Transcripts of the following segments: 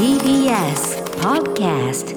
TBS Podcast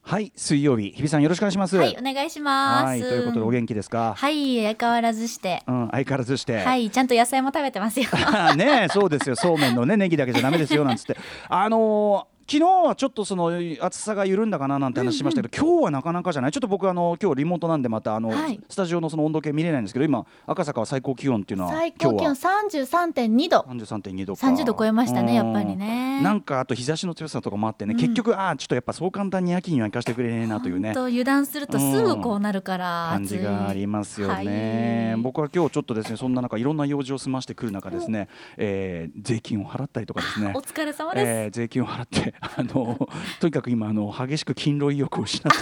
はい水曜日日比さんよろしくお願いしますはい、お願いします。はいということでお元気ですか、はい、相変わらずして。うん相変わらずして、はい、ちゃんと野菜も食べてますよ。ねそうですよそうめんのねネギだけじゃダメですよなんつってあのー昨日はちょっとその暑さが緩んだかななんて話しましたけど、今日はなかなかじゃない？ちょっと僕あの今日リモートなんでまたあの、はい。スタジオのその温度計見れないんですけど今赤坂は最高気温っていうのは最高気温今日三十三点二度。は33.2度か。30度超えましたねうん。やっぱりね。なんかあと日差しの強さとかもあってね、うん。結局ああちょっとやっぱそう簡単に秋には行かせてくれねえなというね。と油断するとすぐこうなるから。感じがありますよね、はい。僕は今日ちょっとですねそんな中いろんな用事を済ましてくる中ですね、えー税金を払ったりとかですね。お疲れ様です。えー税金を払ってあのとにかく今あの激しく勤労意欲を失って。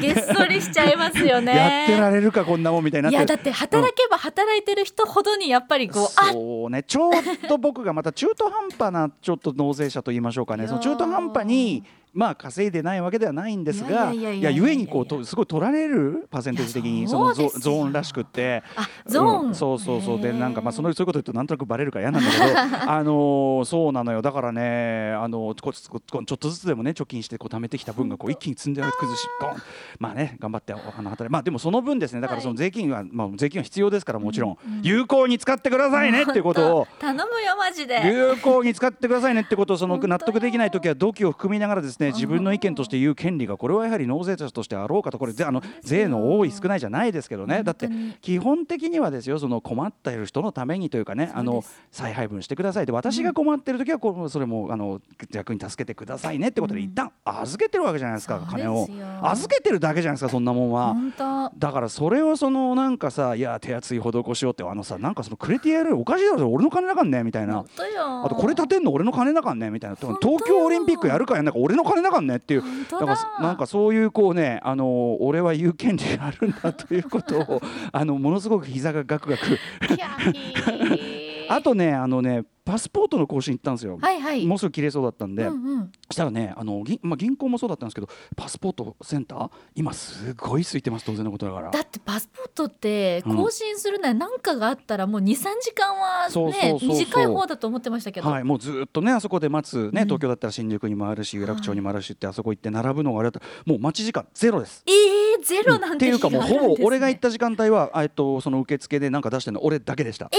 げっそりしちゃいますよね。やってられるかこんなもんみたいになって。いやだって働けば働いてる人ほどにやっぱりこう、あそうね。ちょうど僕がまた中途半端なちょっと納税者と言いましょうかね。その中途半端にまあ稼いでないわけではないんですがいやゆえにこうとすごい取られるパーセンテージ的にそのゾーンらしくって。あゾーン。うんそうそうそう。でなんかまあそのそういうこと言うとなんとなくバレるから嫌なんだけど あのーそうなのよ。だからねあのこちょっとずつでもね貯金してこう貯めてきた分がこう一気に積んで崩しゴン。まあね頑張ってお花働いまあでもその分ですね。だからその税金は、まあ税金は必要ですからもちろん。有効に使ってくださいねっていうことを。頼むよマジで。有効に使ってくださいねってことをその納得できない時は土器を含みながらですね自分の意見として言う権利がこれはやはり納税者としてあろうかとこれぜあの税の多い少ないじゃないですけどね。だって基本的にはですよその困っている人のためにというかねあの再配分してください。で私が困っている時はこうそれもあの逆に助けてくださいねってことで一旦預けてるわけじゃないですか金を。預けてるだけじゃないですかそんなもんは。だからそれをそのなんかさいや手厚い施しようってあのさなんかそのくれてやるおかしいだろ俺の金だかんねみたいな。あとこれ立てんの俺の金だかんねみたいな。東京オリンピックやるかやんなんか俺の金だかんねっていう。だ。かなんかそういうこうねあの俺は言う権利があるんだということを あのものすごく膝がガクガク。あとねあのねパスポートの更新行ったんですよ。はいはい。もうすぐ切れそうだったんで、うんうん。したらねあの銀,、まあ、銀行もそうだったんですけどパスポートセンター今すごい空いてます当然のことだから。だってパスポートってうん。更新するなら何かがあったらもう23時間はね短い方だと思ってましたけど、はい、もうずっとねあそこで待つね、うん。東京だったら新宿にもあるし有楽町にもあるしってあそこ行って並ぶのがあれだったらもう待ち時間ゼロです。えー、ゼロなんてっていうかもうほぼ俺が行っった時間帯はえっとその受付でなんか出してるの俺だけでした、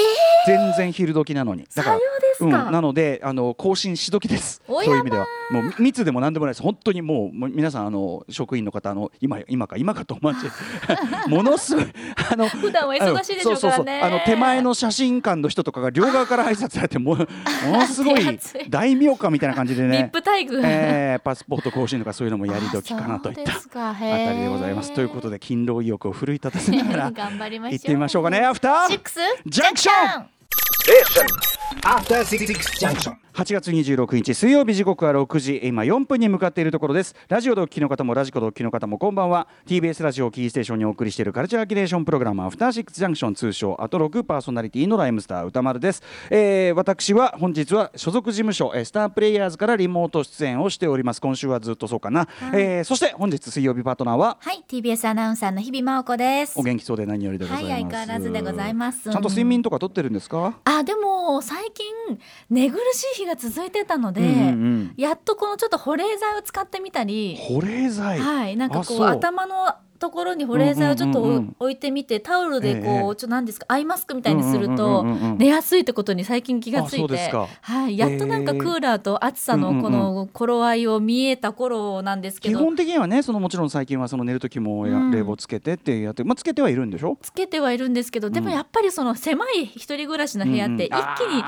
全然昼時なのに。だからですか、うん、なのであの更新し時です。おやまそういう意味では。もう密でも何でもないです。本当にもうもう皆さんあの職員の方あの今今か今かと思って ものすごいあの普段は忙しいでしょうからね。あの手前の写真館の人とかが両側から挨拶されてもうものすごい大名家みたいな感じでね。プ待遇、えーパスポート更新とかそういうのもやり時かなといったあたりでございます。ということでで勤労意欲を奮い立たせながら 頑張りましょう。行ってみましょうかね。 After. Six? Junction. 8月26日水曜日時刻は6時。今4分に向かっているところです。ラジオでお聞きの方もラジコでお聞きの方もこんばんは。TBS ラジオをキーステーションにお送りしているカルチャーキュレーションプログラム After Six Junction 通称アトロクパーソナリティのライムスター宇多丸です、えー、私は本日は所属事務所えースタープレイヤーズからリモート出演をしております。今週はずっとそうかな、えーそして本日水曜日パートナーは？はい TBS アナウンサーの日々真央子です。お元気そうで何よりでございます、はい相変わらずでございます。ちゃんと睡眠とかとってるんですか？あでも最近寝苦しい日が続いてたので、うんうんうん。やっとこのちょっと保冷剤を使ってみたり保冷剤？はい、なんかこう頭のところに保冷剤をちょっと置いてみてタオルでこう、ええちょっと何ですか？アイマスクみたいにするうんと寝やすいってことに最近気がついうてはい、やっとなんかええ。クーラーと暑さのこの頃合いを見えた頃なんですけど、基本的にはねそのもちろん最近はその寝る時も冷房つけてってやって、まあ、つけてはいるんでしょ？つけてはいるんですけどでもやっぱりその狭い一人暮らしの部屋って一気に、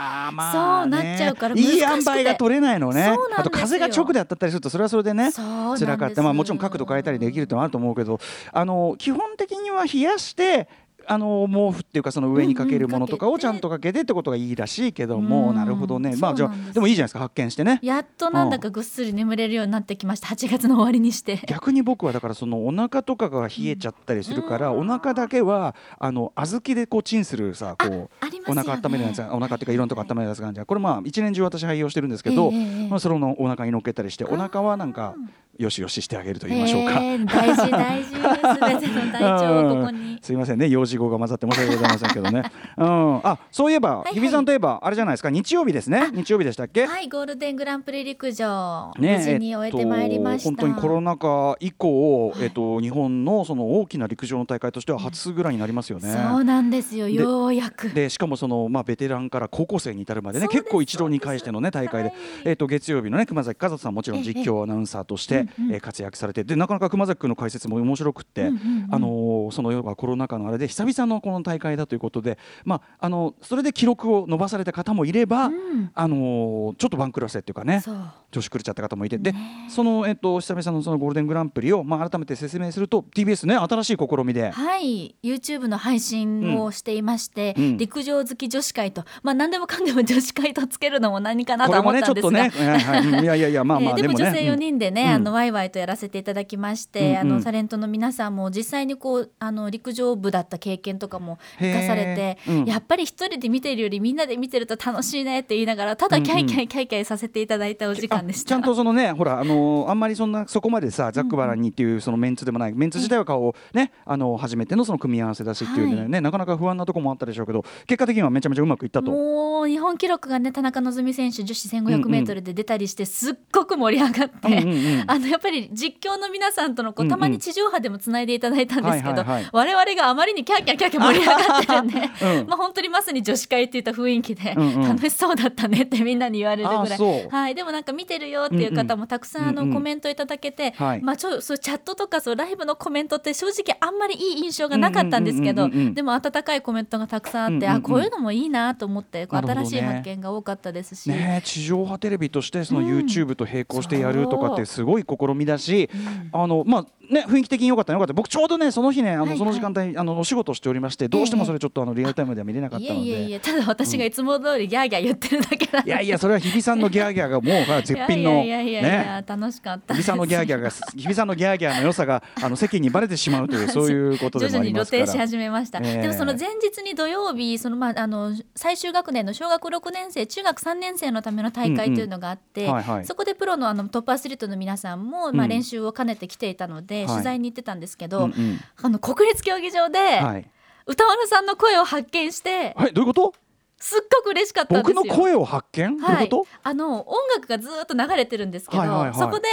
そうなっちゃうから難しくて。いい塩梅が取れないのね。あと風が直で当たったりするとそれはそれでねそうなんです辛かった。まあもちろん角度変えたりできるってのはあると思うけどあの基本的には冷やしてあの毛布っていうかその上にかけるものとかうんうんをちゃんとかけてってことがいいらしいけども、うん。なるほどね。まあじゃでもいいじゃないですか。発見してね。やっとなんだかぐっすり眠れるようになってきました。8月の終わりにして。逆に僕はだからそのお腹とかが冷えちゃったりするから、お腹だけはあの小豆でこうチンするさこうお腹温めるやつがお腹っていうかいろんなとこ温めるやつがあるじゃん。これまあ一年中私愛用してるんですけど、ええええまあ、それをお腹に乗っけたりしてお腹はなんかよしよししてあげると言いましょうか。えー大事大事。すべての体調をここに。すいませんね幼児語が混ざって申し訳ございませんけどね、うん、あそういえば、はい日比さんといえばあれじゃないですか？日曜日ですね日曜日でしたっけ、はい、ゴールデングランプリ陸上、ね無事に終えてまいりました。えっと、本当にコロナ禍以降、えっと、日本のその大きな陸上の大会としては初ぐらいになりますよね。そうなんですよ、ようやく。でしかもその、まあ、ベテランから高校生に至るまでね結構一堂に会しての、ね、大会で、はいえっと月曜日の、ね、熊崎和人さんもちろん実況アナウンサーとして、うんうんえー活躍されてでなかなか熊崎君の解説も面白くって、うんうんうん。あのーその要はコロナ禍のあれで久々のこの大会だということで、まあ、あのそれで記録を伸ばされた方もいれば、うん。あのーちょっと番狂わせっていうかね。女子狂っちゃった方もいて、でその、えっと、久々のそのゴールデングランプリを、まあ、改めて説明すると TBS ね新しい試みで。はい、YouTube の配信をしていまして、うん。陸上好き女子会と、まあ何でもかんでも女子会とつけるのも何かなことれ思ったんですが、ね、はいはい。うん。いやいやいやまあまあ、えーでもね。女性4人でね、うん。あのワイワイとやらせていただきまして、うんうん。あのタレントの皆さんも実際にこうあの陸上部だった経験とかも生かされてうん。やっぱり一人で見てるよりみんなで見てると楽しいねって言いながらただキャイキャイキャイキャイさせていただいたお時間でした。あちゃんとそのねほらあのーあんまりそんなそこまでさザックバランにっていうそのメンツでもない、メンツ自体は顔をねあの初めてのその組み合わせだしっていうね、ねなかなか不安なところもあったでしょうけど結果的にはめちゃめちゃうまくいったと。もう日本記録がね田中希実選手女子 1500m で出たりしてすっごく盛り上がって、うんうんうん。あのやっぱり実況の皆さんとのこうたまに地上波でもつないでいただいたんですけど、我々があまりにキャーキャーキャーキャー盛り上がってるんで、うん。まあ本当にまさに女子会っていった雰囲気で、うんうん。楽しそうだったねってみんなに言われるぐらい、はい、でもなんか見てるよっていう方もたくさんあのコメントいただけて、はい。まあちょそうチャットとかそうライブのコメントって正直あんまりいい印象がなかったんですけど、でも温かいコメントがたくさんあって、あこういうのもいいなと思って新しい発見が多かったですし、ね地上波テレビとしてそのうん。YouTube と並行してやるとかってすごい試みだし、あのまあね雰囲気的に良かったよかった。僕ちょうどねその日ねあはいはいのその時間帯あのお仕事をしておりましてどうしてもそれちょっとあのリアルタイムでは見れなかっいたので。えいえいえただ私がいつも通りギャーギャー言ってるだけなんでいやいやそれは日比さんのギャーギャーがもう絶品のいやいやいやいや、ね。楽しかった日比さんのギャーギャーが日比さんのギャーギャーの良さがあの世間にバレてしまうという そういうことでもあ徐々に露りますから。呈し始めました、ええ。でもその前日に土曜日その、まあ、あの最終学年の小学6年生中学3年生のための大会というのがあって、うんうん。はいはい。そこでプロのあのトップアスリートの皆さんも、まあ、うん。練習を兼ねてきていたので、はい。取材に行ってたんですけど、うんうん。あの国立競技場で、はい。歌丸さんの声を発見してはいどういうこと？すっごく嬉しかったんですよ。僕の声を発見、どういうこと？あの音楽がずーっと流れてるんですけど、はいはいはい。そこで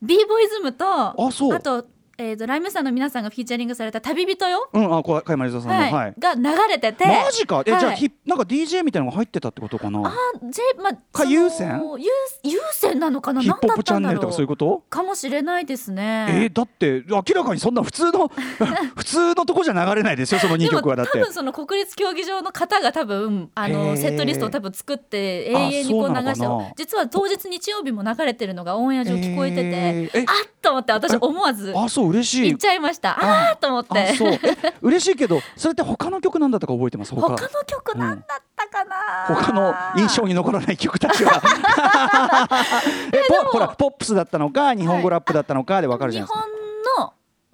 b ボーイズムとあそう。と,、えー、とライムさんの皆さんがフィーチャリングされた「旅人よ」うんあこ加山里さんのはい。はい、が流れてて。マジか。え、はい。じゃあひなんか DJ みたいなのが入ってたってことかな？あ J まあかその有線？有有線なのかな？ヒップホップチャンネルとかそういうこと？かもしれないですね。えーだって明らかにそんな普通の 普通のとこじゃ流れないですよその2でも曲はだって。多分その国立競技場の方が多分あのセットリストを多分作って永遠にこう流して実は当日日曜日も流れてるのがオンエア上聞こえてて、えー。え？あっと思って私思わず。あそう？嬉しい。言っちゃいました。あーっと思って。あそう。え嬉しいけどそれって他の曲なんだったか覚えてます？他他の曲なんだったかな、他の印象に残らない曲たちは。えポほらポップスだったのか日本語ラップだったのかでわかるじゃ日ないですか、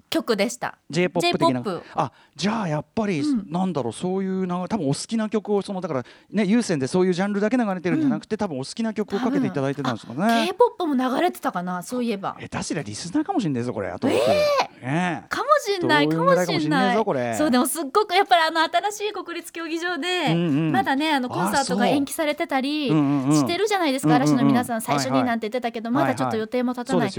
曲でした。J-POP 的な。あじゃあやっぱり、うん。なんだろうそういうな多分お好きな曲をそのだからね有線でそういうジャンルだけ流れてるんじゃなくて、多分お好きな曲をかけていただいてたんですかね。K-POP も流れてたかなそういえば。下手すりゃリスナーかもしれないぞこれあと、ね。えかもしんないかもしんない。そうでもすっごくやっぱりあの新しい国立競技場で、うんうん。まだねあのコンサートが延期されてたりしてるじゃないですか、うんうんうん。嵐の皆さん最初になんて言ってたけど、まだちょっと予定も立たない、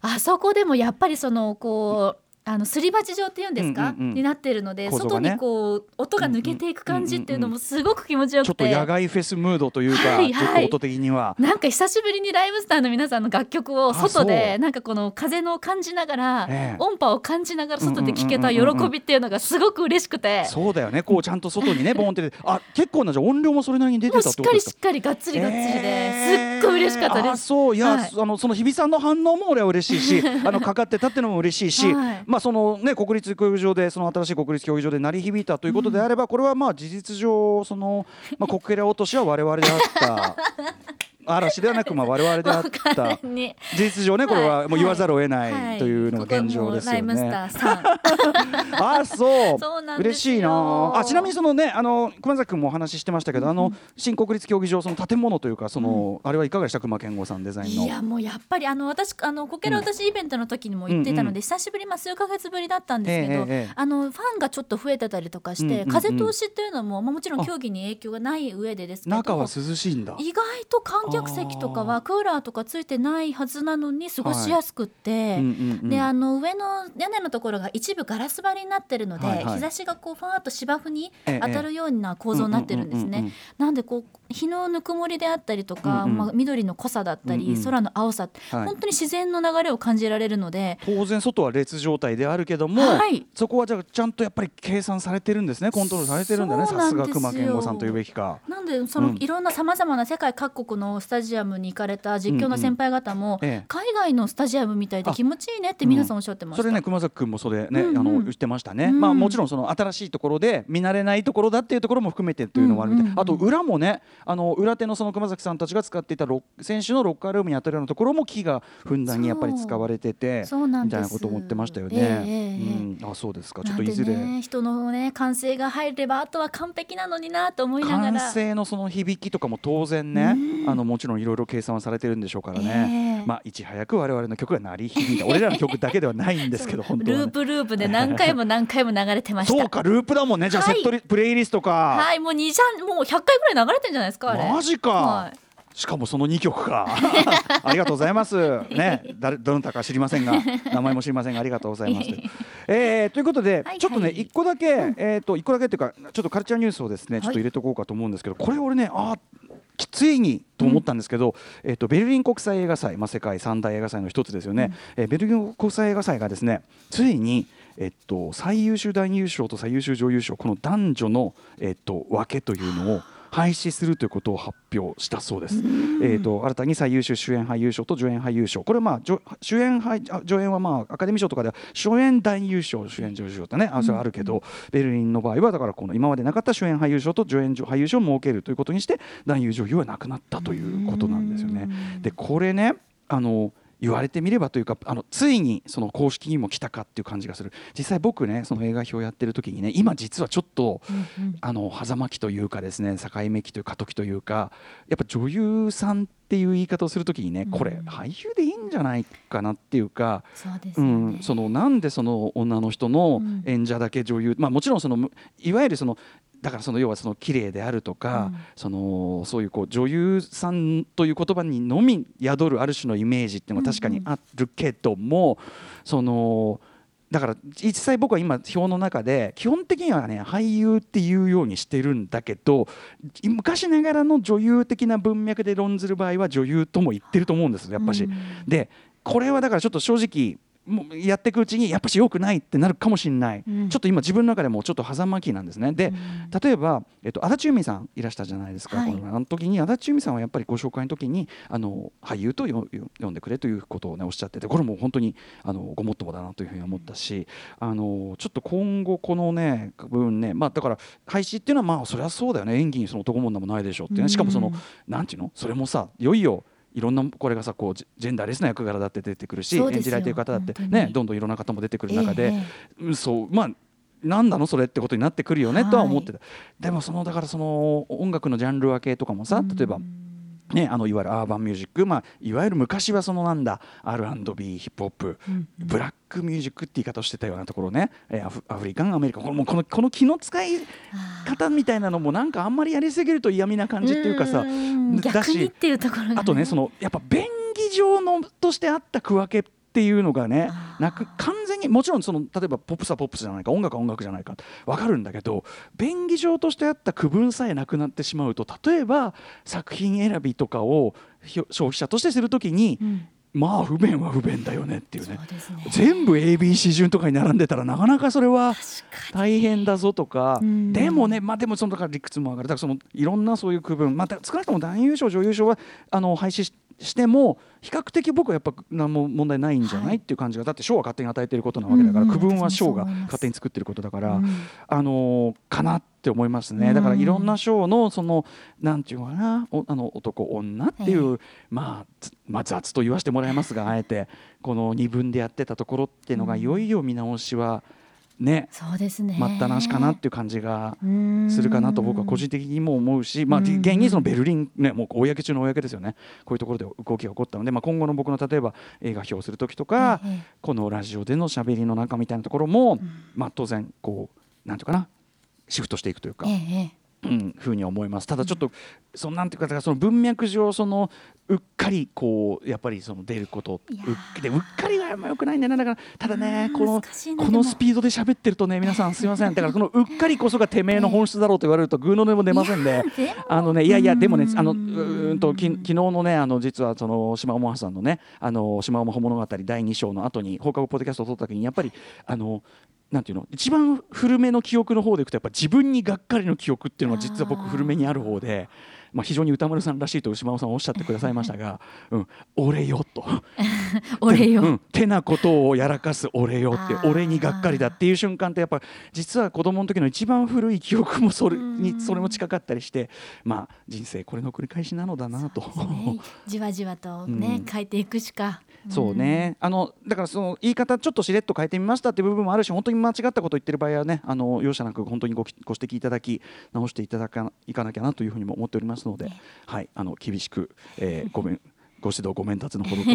あそこでもやっぱりそのこうあのすり鉢状っていうんですか、うんうんうん。になってるので、ね。外にこう音が抜けていく感じっていうのもすごく気持ちよちょくて、っと野外フェスムードというか、はいはい。音的には。なんか久しぶりにライブスターの皆さんの楽曲を外でう。なんかこの風の感じながら、ええ。音波を感じながら外で聴けた喜うんうんうんうんうん。びっていうのがすごく嬉しくて、そうだよね。こうちゃんと外にね ボンって。あ結構なじゃあ音量もそれなりに出てもうしってかりたっこと？ですかしっかりがっつりがっつりで、えーすっごい嬉しかったであす。そう。いや、はい。あのその日比さんの反応も俺は嬉しいし あのかかってたっていうのも嬉しいし、はいまあそのね国立競技場でその新しい国立競技場で鳴り響いたということであれば、これはまあ事実上そのまあ国慶落としは我々であった。嵐ではなくまあ我々であった。事実上ねこれはもう言わざるを得なはい。というのが現状ですよね。ターさん。あそう。そうなん嬉しいな。あちなみにそのねあの熊崎君もお話ししてましたけど、あの新国立競技場その建物というかその、あれはいかがでした熊健吾さんデザインの。いやもうやっぱりあの私あのこけら私イベントの時にも言ってたので、久しぶりまあ数ヶ月ぶりだったんですけど、あのファンがちょっと増えてたりとかして、風通しっていうのも、まあ、もちろん競技に影響がない上でですけど中は涼しいんだ。意外と観客席とかはクーラーとかついてないはずなのに過ごしやすくって、うんうんうんであの上の屋根のところが一部ガラス張りになってるので、はい。はい。日差しがこうファーっと芝生にええ。当たるような構造になってるんですね。うんうんうんうん。なんでこう日のぬくもりであったりとか、うんうん。まあ、緑の濃さだったり、うんうん。空の青さって、はい。本当に自然の流れを感じられるので。当然外は列状態であるけども、はい。そこはじゃあちゃんとやっぱり計算されてるんですね。コントロールされてるんだね。さすが熊健吾さんというべきか。なんでその、うん。いろんなさまざまな世界各国のスタジアムに行かれた実況の先輩方も、うん。うんええ。海外のスタジアムみたいで気持ちいいねって皆さんおっしゃってました。それね熊崎君もそれね、うんうん。あの言ってましたね、うん。まあもちろんその新しいところで見慣れないところだっていうところも含めてっていうのもあるみたい、うんうんうん。あと裏もねあの裏手のその熊崎さんたちが使っていた選手のロッカールームに当たるようなところも木がふんだんにやっぱり使われててそうなんみたいなことを思ってましたよね。ええええ。うん、あそうですか。ちょっといずれ、ね、人のね歓声が入ればあとは完璧なのになと思いなが完ら。成のその響きとかも当然ね、うん。あのもちろんいろいろ計算はされてるんでしょうからえね、えまあいち早く我々の曲が鳴り響いた。俺らの曲だけではないんですけど本当は、ね、ループループで何回も何回も流れてました。そうかループだもんね。じゃあはい。セットリ、プレイリストか、はい、もう二三もう100回ぐらい流れてんじゃないですかあれ？マジか、はい。しかもその2曲か。ありがとうございます。ね。誰どなたか知りませんが 名前も知りませんがありがとうございます。えー、ということで、はいちょっとねはい一個だけ、えっ、と一個だけっていうかちょっとカルチャーニュースをですねちょっと入れとこうかと思うんですけど、これ俺ねあきついにと思ったんですけど、えっ、とベルリン国際映画祭まあ世界三大映画祭の一つですよね、えーベルリン国際映画祭がですねついにえっと、最優秀男優賞と最優秀女優賞この男女の、えっと、分けというのを廃止するということを発表したそうです。えー、と新たに最優秀主演俳優賞と助演俳優賞これはまあ主演俳あ助演はまあアカデミー賞とかでは主演男優賞主演女優賞ってね。あそれはあるけど、ベルリンの場合はだからこの今までなかった主演俳優賞と助演俳優賞を設けるということにして男優女優はなくなったということなんですよね。でこれねあの言われてみればというかあのついにその公式にも来たかっていう感じがする実際僕ねその映画表やってる時にね今実はちょっと、あの狭間期というかですね境目期という過渡期というかやっぱ女優さんっていう言い方をする時にね、これ俳優でいいんじゃないかなっていうか。そうですう。ん、そのなんでその女の人のうん演者だけ女優、まあ、もちろんそのむいわゆるそのだからその要はその綺麗であるとか、うん。そのそういうこう女優さんという言葉にのみ宿るある種のイメージっていうのは確かにあるけども、そのだから実際僕は今表の中で基本的にはね俳優っていうようにしてるんだけど昔ながらの女優的な文脈で論ずる場合は女優とも言ってると思うんですやっぱし。うん。でこれはだからちょっと正直もうやっていくうちにやっぱし良くないってなるかもしれない、うん。ちょっと今自分の中でもちょっと狭間期なんですね。で、うん。例えば、えっと、足立由美さんいらしたじゃないですか、はい。このあの時に足立由美さんはやっぱりご紹介の時にあの俳優とよよ呼んでくれということを、ね、おっしゃっててこれも本当にあのごもっともだなというふうに思ったしあのちょっと今後このね部分ね、まあ、だから廃止っていうのはまあそれはそうだよね。演技にその男も女もないでしょうっていうねしかもその、うんなんていうの？それもさいよいよいろんなこれがさこうジェンダーレスな役柄だって出てくるし演じられてる方だってねどんどんいろんな方も出てくる中で、そう。まあなんなのそれってことになってくるよねはいとは思ってた、でもそのだからその音楽のジャンル分けとかもさ例えば、ね、あのいわゆるアーバンミュージック、まあ、いわゆる昔はそのなんだ R&B ヒップホップ、うんブラックミュージックって言い方をしてたようなところねえーアフアフリカンアメリカこのこのこの気の使い方みたいなのもなんかあんまりやりすぎると嫌味な感じっていうかさんだし逆にっていうところが、あとねそのやっぱ便宜上のとしてあった区分けっていうのがねなく完全にもちろんその例えばポップスはポップスじゃないか音楽は音楽じゃないかわかるんだけど便宜上としてあった区分さえなくなってしまうと例えば作品選びとかを消費者としてするときに、うん。まあ不便は不便だよねっていうね。ね。全部 ABC 順とかに並んでたらなかなかそれは大変だぞとか、うん。でもね、まあ、でもそのだから理屈も上がる。だからそのいろんなそういう区分、また少なくとも男優賞女優賞はあの廃止ししても比較的僕はやっぱ何も問題ないんじゃない、はい。っていう感じがだって賞は勝手に与えていることなわけだから、うんうん区分は賞が勝手に作ってることだから、うん。あのーかなって思いますね、うん。だからいろんな賞のそのなんていうのかなおあの男女っていう、まあつまあ雑と言わせてもらいますがあえてこの二分でやってたところっていうのが、うん。いよいよ見直しはねそうですね。待ったなしかなっていう感じがうん。するかなと僕は個人的にも思うし、まあ、うん。現にそのベルリン、ね、もう公中の公ですよね。こういうところで動きが起こったので、まあ、今後の僕の例えば映画表をする時とか、ええこのラジオでのしゃべりの中みたいなところも、ん。まあ、当然こうなんていうかなシフトしていくというか。ええうん、ふうに思います。ただちょっと、そのなんていうかその文脈上そのうっかりこうやっぱりその出ること。うっでうっかりがあんまよくないんだよね。だからただねうんこのこのスピードで喋ってるとね皆さんすいません。だからこのうっかりこそがてめえの本質だろうと言われるとグーの音も出ませんで。あのねいやいやでもねうんあのうーんとき昨日のねあの実はその島尾真帆さんのねあの島尾真帆物語第2章の後に放課後ポッドキャストを撮った時にやっぱりあのなんていうの一番古めの記憶の方でいくとやっぱ自分にがっかりの記憶っていうのが実は僕古めにある方で。まあ、非常に歌丸さんらしいと島尾さんおっしゃってくださいましたが「うん、俺よ」と俺よ、うん、てなことをやらかす俺よって俺にがっかりだっていう瞬間ってやっぱ実は子供の時の一番古い記憶もそれうんにそれも近かったりしてまあ人生これの繰り返しなのだなと。ね、じわじわとね、うん。変えていくしか。そうね、あのだからその言い方ちょっとしれっと変えてみましたっていう部分もあるし本当に間違ったことを言ってる場合はねあの容赦なく本当にごきご指摘いただき直していただかいかなきゃなというふうにも思っておりますので、ね。はい。あの厳しく、えーごめんご指導ご鞭達のほどと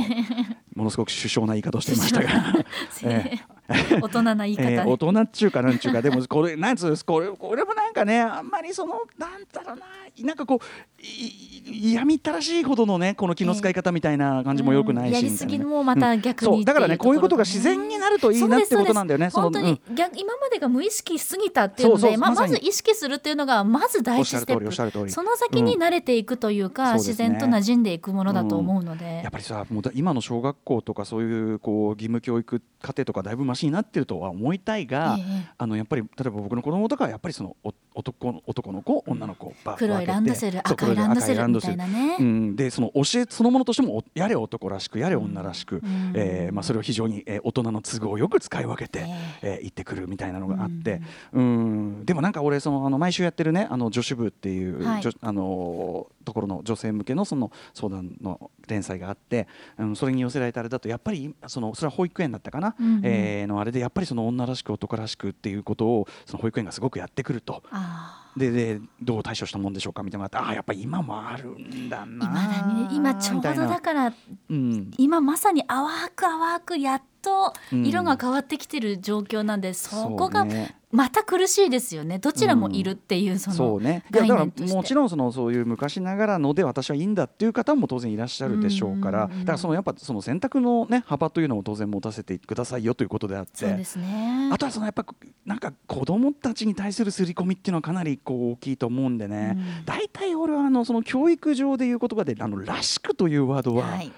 ものすごく首相な言い方をしていましたが。え 大人な言い方。で、えー大人っちゅうかなんちゅうか。でもこれなんつうこれこれもなんかねあんまりそのなんだろうな。なんかこうい嫌みったらしいほどのねこの気の使い方みたいな感じもよくないし、うんやりすぎもまみた逆にそうだからねこういうことが自然になるといいなってことなんだよね本当に、逆今までが無意識しすぎたっていうのでまず意識するっていうのがまず第一ステップ。その先に慣れていくというか、うん自然と馴染んでいくものだと思うので、やっぱりさもうだ今の小学校とかそういうこう義務教育課程とかだいぶマシになってるとは思いたいが、ええ。あのやっぱり例えば僕の子供とかはやっぱりそのお男の男の子女の子ば黒いランドセル赤いランドセルみたいなね、うん、でその教えそのものとしてもおやれ男らしくやれ女らしく、ん。えーまあ、それを非常に、えー大人の都合をよく使い分けて、ええ。ー行ってくるみたいなのがあって、うん、でもなんか俺そのあの毎週やってるねあの女子部っていう、はい。女あのところの女性向けのその相談の連載があって、うん、それに寄せられたあれだとやっぱりそのそれは保育園だったかな、うんうん。えーのあれでやっぱりその女らしく男らしくっていうことをその保育園がすごくやってくると。ででどう対処したもんでしょうかみたいなのがあってああやっぱり今もあるんだな今だね。今ちょうどだからうん、今まさに淡く淡くやっとうん。色が変わってきてる状況なんで、そこがそうねまた苦しいですよね。どちらもいるっていうその、そうね。いやだからもちろんそのそういう昔ながらので私はいいんだっていう方も当然いらっしゃるでしょうから。うんうんうん。だからそのやっぱその選択のね幅というのも当然持たせてくださいよということであって。そうですね。あとはそのやっぱなんか子供たちに対する刷り込みっていうのはかなりこう大きいと思うんでね。うん。大体俺はあのその教育上でいう言葉であのらしくというワードは、はい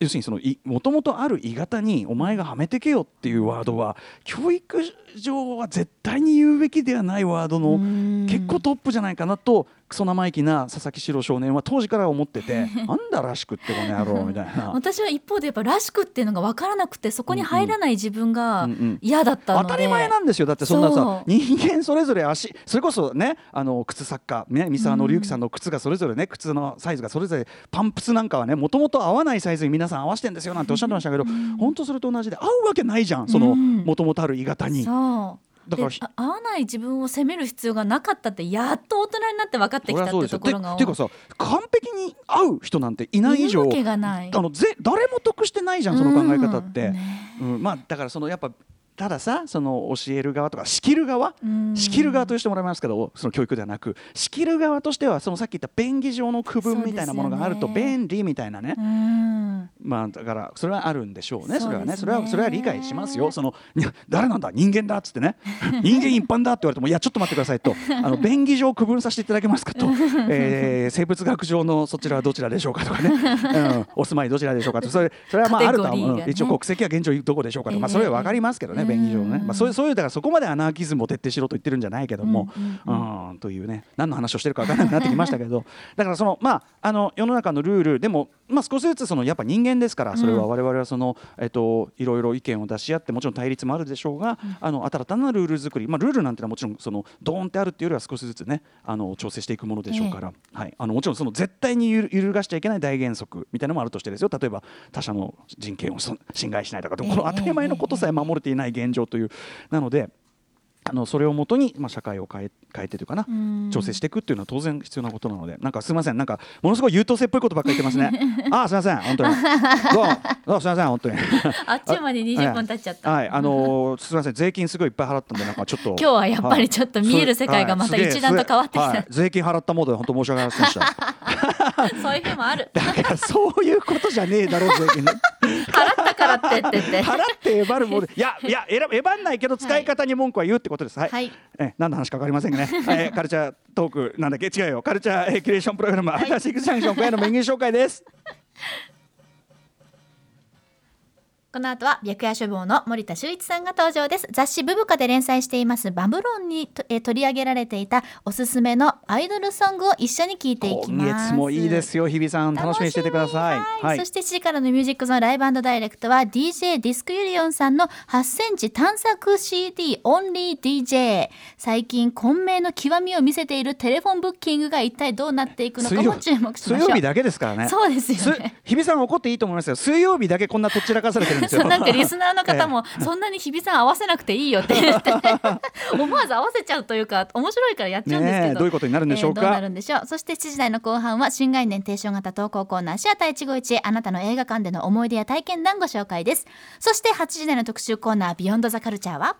要するにそのもともとある鋳型にお前がはめてけよっていうワードは教育上は絶対に言うべきではないワードのうん。結構トップじゃないかなとクソ生意気な佐々木史郎少年は当時から思ってて なんだらしくってこの野郎 みたいな。私は一方でやっぱらしくっていうのが分からなくてそこに入らない自分がうんうん嫌だったので、当たり前なんですよ。だってそんなそさう。人間それぞれ足それこそねあの靴作家ね三沢紀之さんの靴がそれぞれね靴のサイズがそれぞれパンプスなんかはねもともと合わないサイズに皆さん合わせてんですよなんておっしゃってましたけど本当それと同じで合うわけないじゃん。そのうん。もともとある鋳型に。だから合わない自分を責める必要がなかったってやっと大人になって分かってきたってところがてていうかさ完璧に合う人なんていない以上あのぜ誰も得してないじゃんその考え方って。うんね。うん、まあだからそのやっぱたださその教える側とか仕切る側うん。仕切る側としてもらいますけどその教育ではなく仕切る側としてはそのさっき言った便宜上の区分みたいなものがあると便利みたいなね。うん。まあだからそれはあるんでしょうね。それはねそれはそれは理解しますよ。その誰なんだ？人間だっつってね。人間一般だって言われてもいやちょっと待ってくださいと。あの便宜上区分させていただけますかと、えー生物学上のそちらはどちらでしょうかとかね、うん、お住まいどちらでしょうかと。それそれはまああるとは思う、一応国籍は現状どこでしょうかと。か、まあ、それは分かりますけどね、便宜上ね、まあ、そういうそういうだからそこまでアナーキズムを徹底しろと言ってるんじゃないけども、うんというね。何の話をしてるか分からなくなってきましたけど。だからそのまああの世の中のルール。でも、まあ、少しずつそのやっぱ人間ですからそれは我々はその、えっと、いろいろ意見を出し合ってもちろん対立もあるでしょうが、あの新たなルール作り、まあ、ルールなんてのはもちろんそのドーンってあるっていうよりは少しずつねあの調整していくものでしょうから、はい、あのもちろんその絶対に揺るがしちゃいけない大原則みたいなのもあるとしてですよ。例えば他者の人権をそ侵害しないとかでもこの当たり前のことさえ守れていない現状というなので。あのそれをもとに、まあ、社会を変え変えてというかな調整していくっていうのは当然必要なことなのでなんかすみません。なんかものすごい優等生っぽいことばっかり言ってますね。ああすみません。本当に。どうもどうもすみません。本当に。あっちゅう間に20分経っちゃった。はい。あのーすみません。税金すごいいっぱい払ったんでなんかちょっと今日はやっぱりちょっと見える世界がまたはい一段と変わってきた。はい。税金払ったモードで本当申し訳ありませんでした。そういう日もある。だからそういうことじゃねえだろう税金ね。払ったからってって言って。払ってえばるもの。でいやいや選えばんないけど使い方に文句は言うってことです。はい、はい。え何の話か分かりませんがね、えーカルチャートークなんだっけ？違うよ。カルチャー、えーキュレーションプログラム、アフターシックスジャンクション今夜のメニュー紹介ですこの後は白夜書房の森田修一さんが登場です。雑誌ブブカで連載しています。バブロンにとえー取り上げられていたおすすめのアイドルソングを一緒に聞いていき今ます。月もいいですよ。日比さん楽しみにしててください。はい。そして7時からのミュージックゾーンライブダイレクトは DJ ディスクユリオンさんの8センチ探索 CD オンリー DJ 最近混迷の極みを見せているテレフォンブッキングが一体どうなっていくのかも注目し水ましょう。曜日だけですからね。そうですよね。す日比さん怒っていいと思いますよ。水曜日だけこんなとっちらかされてるんですよ。そうなんかリスナーの方もそんなに日比さん合わせなくていいよって言って 思わず合わせちゃうというか面白いからやっちゃうんですけど、どういうことになるんでしょうか？えーどうなるんでしょう。そして7時台の後半は新概念提唱型投稿コーナーシアター一期一会あなたの映画館での思い出や体験談ご紹介です。そして8時台の特集コーナー Beyond the Culture は？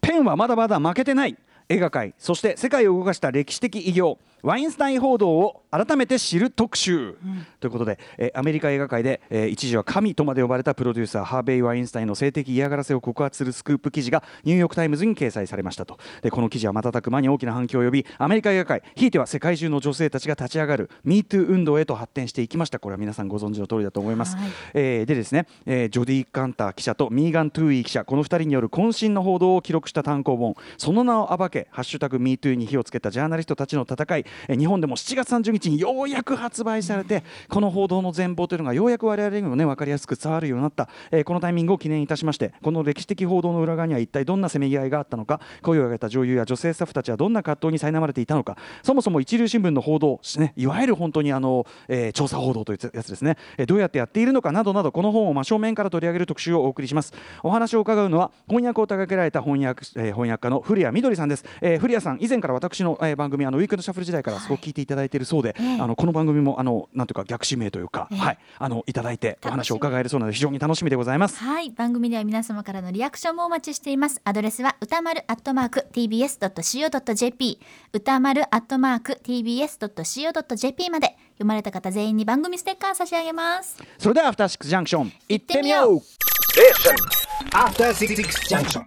ペンはまだまだ負けてない。映画界そして世界を動かした歴史的偉業ワインスタイン報道を改めて知る特集、ということで、えーアメリカ映画界で、えー一時は神とまで呼ばれたプロデューサーハーベイ・ワインスタインの性的嫌がらせを告発するスクープ記事がニューヨーク・タイムズに掲載されましたと。でこの記事は瞬く間に大きな反響を呼びアメリカ映画界ひいては世界中の女性たちが立ち上がる MeToo 運動へと発展していきました。これは皆さんご存知の通りだと思います、はい。えーでですね、えージョディ・カンター記者とミーガン・トゥーイー記者この2人による渾身の報道を記録した単行本その名を暴け「ハッシュタグ #MeToo」に火をつけたジャーナリストたちの戦い、えー日本でも7月30日にようやく発売されてこの報道の全貌というのがようやく我々にもね分かりやすく伝わるようになった、えこのタイミングを記念いたしましてこの歴史的報道の裏側には一体どんなせめぎ合いがあったのか声を上げた女優や女性スタッフたちはどんな葛藤に苛まれていたのかそもそも一流新聞の報道、ね、いわゆる本当にあの、え調査報道というやつですね、えどうやってやっているのかなどなどこの本を真正面から取り上げる特集をお送りします。お話を伺うのは翻訳を手掛けられた翻訳,、え翻訳家の古谷みどりさんです、え古谷さん以前から私の、え番組あのウィークエンドシャッフル時代からすごく聞いていただいているそうで、ええ。あのこの番組もあのなんというか逆指名というか、ええ。はい。あのいただいてお話を伺えるそうなので非常に楽しみでございます。はい番組では皆様からのリアクションもお待ちしています。アドレスは歌丸アットマーク tbs.co.jp 歌丸アットマーク tbs.co.jp まで。読まれた方全員に番組ステッカー差し上げます。それではアフターシックスジャンクション行ってみよう。行ってみよう。Station. After Six Junction.